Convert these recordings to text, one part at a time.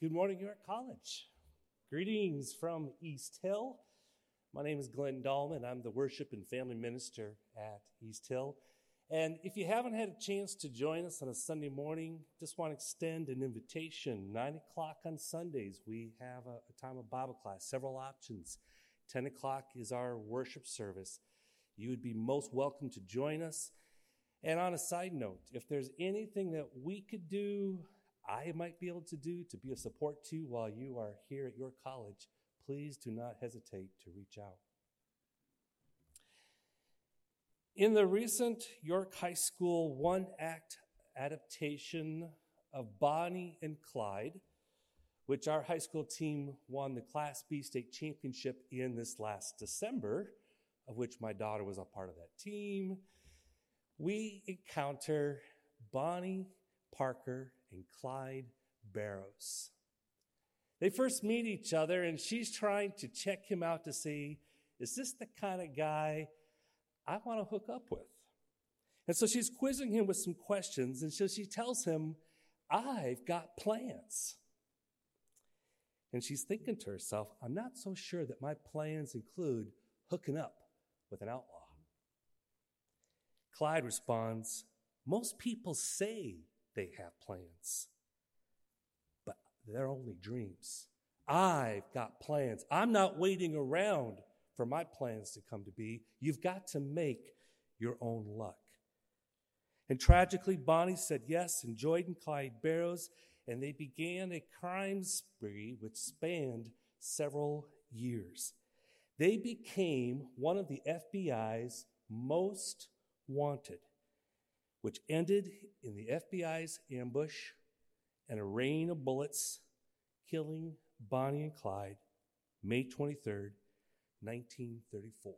Good morning, York College. Greetings from East Hill. My name is Glenn Dahlman. I'm the worship and family minister at East Hill. And if you haven't had a chance to join us on a Sunday morning, just want to extend an invitation. Nine o'clock on Sundays, we have a, a time of Bible class, several options. 10 o'clock is our worship service. You would be most welcome to join us. And on a side note, if there's anything that we could do, I might be able to do to be a support to you while you are here at your college, please do not hesitate to reach out. In the recent York High School one act adaptation of Bonnie and Clyde, which our high school team won the Class B state championship in this last December, of which my daughter was a part of that team, we encounter Bonnie Parker and Clyde Barrows. They first meet each other, and she's trying to check him out to see is this the kind of guy I want to hook up with. And so she's quizzing him with some questions, and so she tells him, I've got plans. And she's thinking to herself, I'm not so sure that my plans include hooking up with an outlaw. Clyde responds, Most people say they have plans, but they're only dreams. I've got plans. I'm not waiting around for my plans to come to be. You've got to make your own luck. And tragically, Bonnie said yes, and Jordan Clyde Barrows, and they began a crime spree which spanned several years. They became one of the FBI's most wanted, which ended in the FBI's ambush and a rain of bullets, killing Bonnie and Clyde May 23rd, 1934.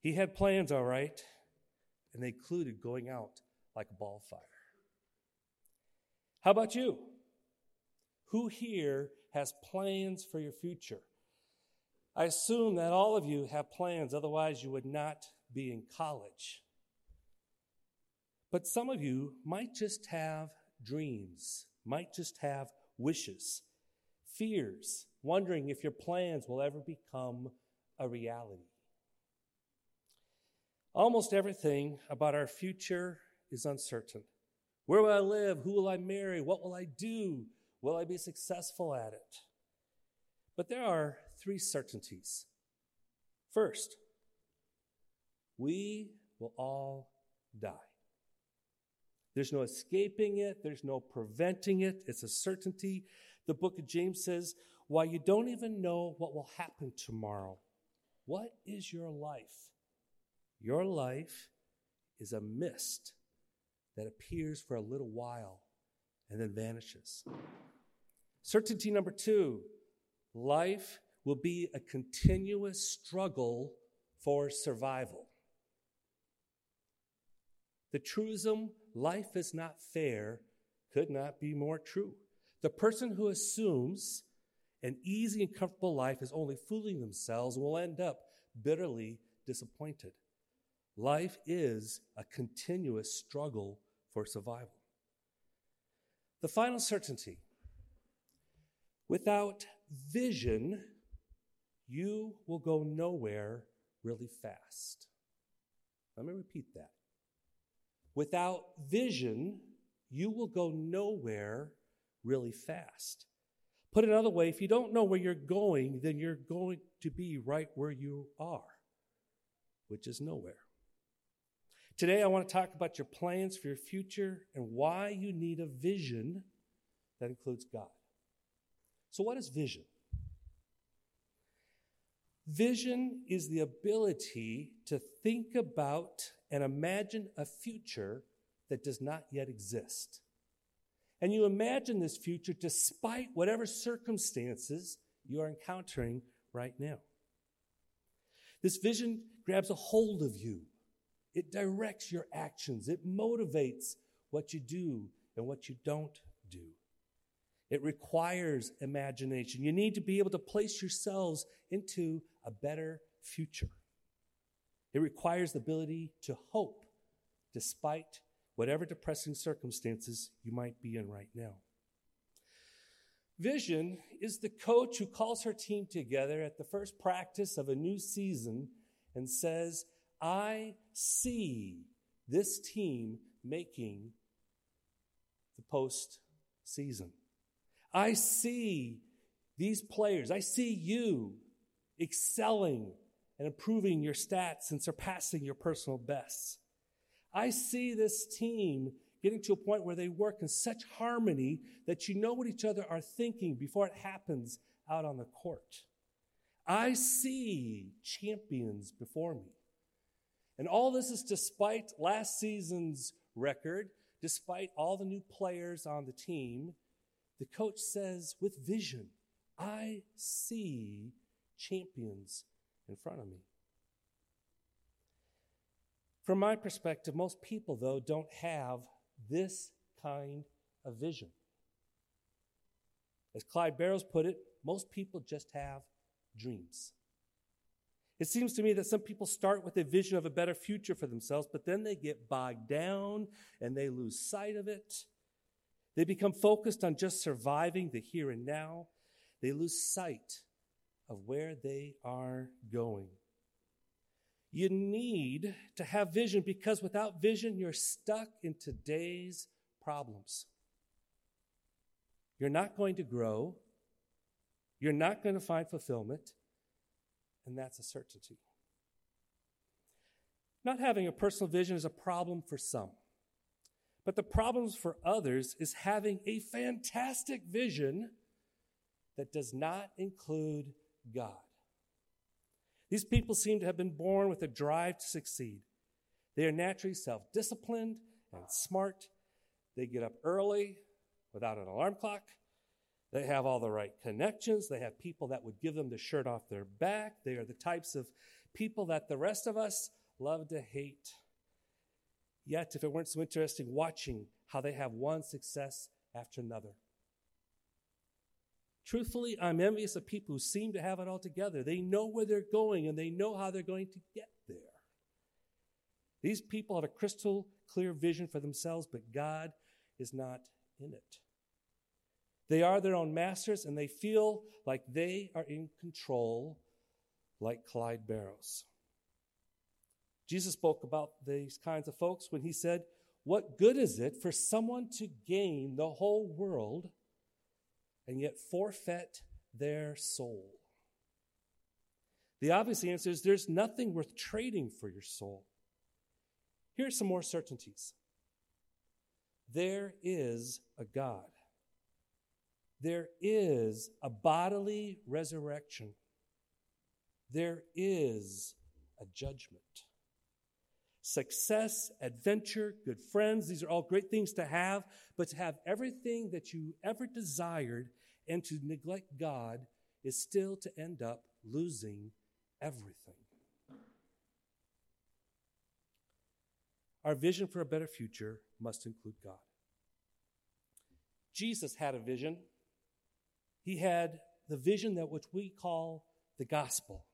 He had plans, all right, and they included going out like a ball fire. How about you? Who here has plans for your future? I assume that all of you have plans, otherwise, you would not be in college. But some of you might just have dreams, might just have wishes, fears, wondering if your plans will ever become a reality. Almost everything about our future is uncertain. Where will I live? Who will I marry? What will I do? Will I be successful at it? But there are three certainties. First, we will all die. There's no escaping it, there's no preventing it. It's a certainty. The book of James says, while you don't even know what will happen tomorrow, what is your life? Your life is a mist that appears for a little while and then vanishes. Certainty number two life will be a continuous struggle for survival. The truism, life is not fair, could not be more true. The person who assumes an easy and comfortable life is only fooling themselves and will end up bitterly disappointed. Life is a continuous struggle for survival. The final certainty without vision, you will go nowhere really fast. Let me repeat that. Without vision, you will go nowhere really fast. Put another way, if you don't know where you're going, then you're going to be right where you are, which is nowhere. Today, I want to talk about your plans for your future and why you need a vision that includes God. So, what is vision? Vision is the ability to think about and imagine a future that does not yet exist. And you imagine this future despite whatever circumstances you are encountering right now. This vision grabs a hold of you. It directs your actions. It motivates what you do and what you don't do. It requires imagination. You need to be able to place yourselves into a better future. It requires the ability to hope despite whatever depressing circumstances you might be in right now. Vision is the coach who calls her team together at the first practice of a new season and says, I see this team making the post season. I see these players, I see you excelling and improving your stats and surpassing your personal bests. I see this team getting to a point where they work in such harmony that you know what each other are thinking before it happens out on the court. I see champions before me. And all this is despite last season's record, despite all the new players on the team. The coach says, with vision, I see champions in front of me. From my perspective, most people, though, don't have this kind of vision. As Clyde Barrows put it, most people just have dreams. It seems to me that some people start with a vision of a better future for themselves, but then they get bogged down and they lose sight of it. They become focused on just surviving the here and now. They lose sight of where they are going. You need to have vision because without vision, you're stuck in today's problems. You're not going to grow. You're not going to find fulfillment. And that's a certainty. Not having a personal vision is a problem for some. But the problems for others is having a fantastic vision that does not include God. These people seem to have been born with a drive to succeed. They are naturally self disciplined and smart. They get up early without an alarm clock. They have all the right connections. They have people that would give them the shirt off their back. They are the types of people that the rest of us love to hate. Yet, if it weren't so interesting watching how they have one success after another, Truthfully, I'm envious of people who seem to have it all together. They know where they're going and they know how they're going to get there. These people have a crystal clear vision for themselves, but God is not in it. They are their own masters and they feel like they are in control, like Clyde Barrows. Jesus spoke about these kinds of folks when he said, What good is it for someone to gain the whole world? And yet forfeit their soul? The obvious answer is there's nothing worth trading for your soul. Here are some more certainties there is a God, there is a bodily resurrection, there is a judgment. Success, adventure, good friends, these are all great things to have, but to have everything that you ever desired and to neglect God is still to end up losing everything. Our vision for a better future must include God. Jesus had a vision. He had the vision that which we call the gospel.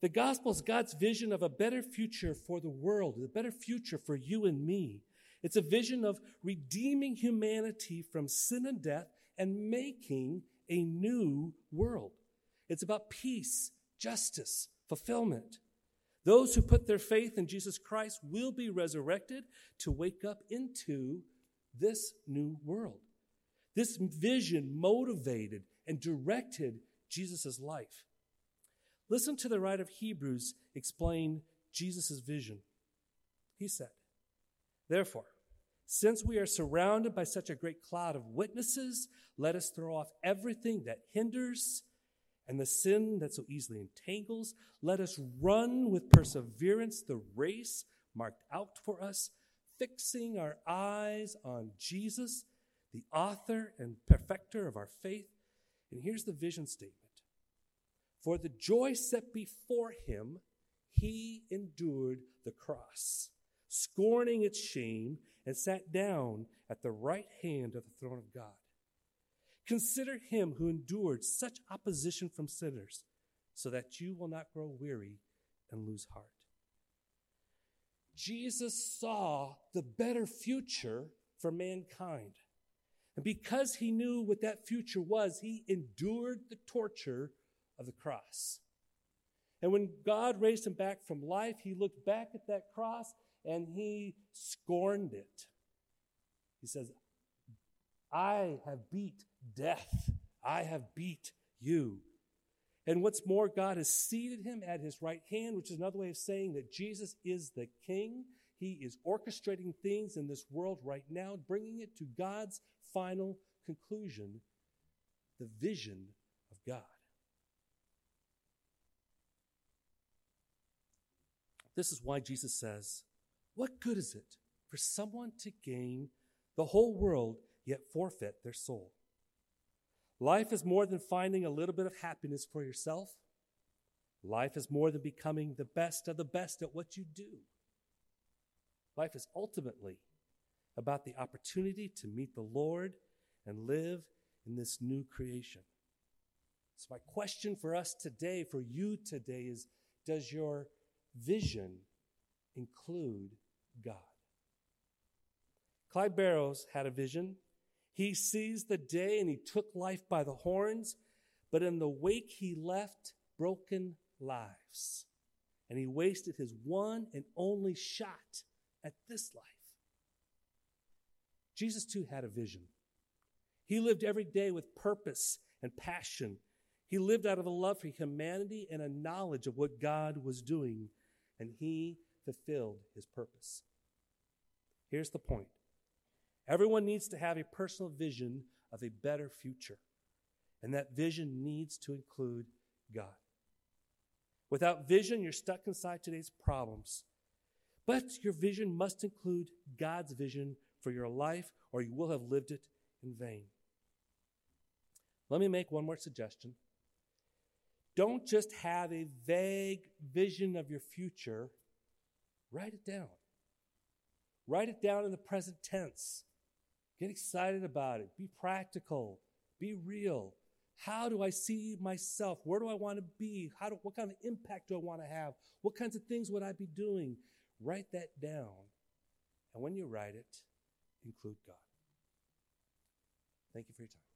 The gospel is God's vision of a better future for the world, a better future for you and me. It's a vision of redeeming humanity from sin and death and making a new world. It's about peace, justice, fulfillment. Those who put their faith in Jesus Christ will be resurrected to wake up into this new world. This vision motivated and directed Jesus' life. Listen to the writer of Hebrews explain Jesus' vision. He said, Therefore, since we are surrounded by such a great cloud of witnesses, let us throw off everything that hinders and the sin that so easily entangles. Let us run with perseverance the race marked out for us, fixing our eyes on Jesus, the author and perfecter of our faith. And here's the vision statement For the joy set before him, he endured the cross, scorning its shame and sat down at the right hand of the throne of God. Consider him who endured such opposition from sinners, so that you will not grow weary and lose heart. Jesus saw the better future for mankind. And because he knew what that future was, he endured the torture of the cross. And when God raised him back from life, he looked back at that cross and he scorned it. He says, I have beat death. I have beat you. And what's more, God has seated him at his right hand, which is another way of saying that Jesus is the king. He is orchestrating things in this world right now, bringing it to God's final conclusion the vision of God. This is why Jesus says, What good is it for someone to gain the whole world yet forfeit their soul? Life is more than finding a little bit of happiness for yourself. Life is more than becoming the best of the best at what you do. Life is ultimately about the opportunity to meet the Lord and live in this new creation. So, my question for us today, for you today, is Does your vision include God? Clyde Barrows had a vision he seized the day and he took life by the horns, but in the wake he left broken lives. And he wasted his one and only shot at this life. Jesus too had a vision. He lived every day with purpose and passion. He lived out of a love for humanity and a knowledge of what God was doing, and he fulfilled his purpose. Here's the point Everyone needs to have a personal vision of a better future, and that vision needs to include God. Without vision, you're stuck inside today's problems. But your vision must include God's vision for your life, or you will have lived it in vain. Let me make one more suggestion. Don't just have a vague vision of your future, write it down. Write it down in the present tense. Get excited about it. Be practical. Be real. How do I see myself? Where do I want to be? How do, what kind of impact do I want to have? What kinds of things would I be doing? Write that down. And when you write it, include God. Thank you for your time.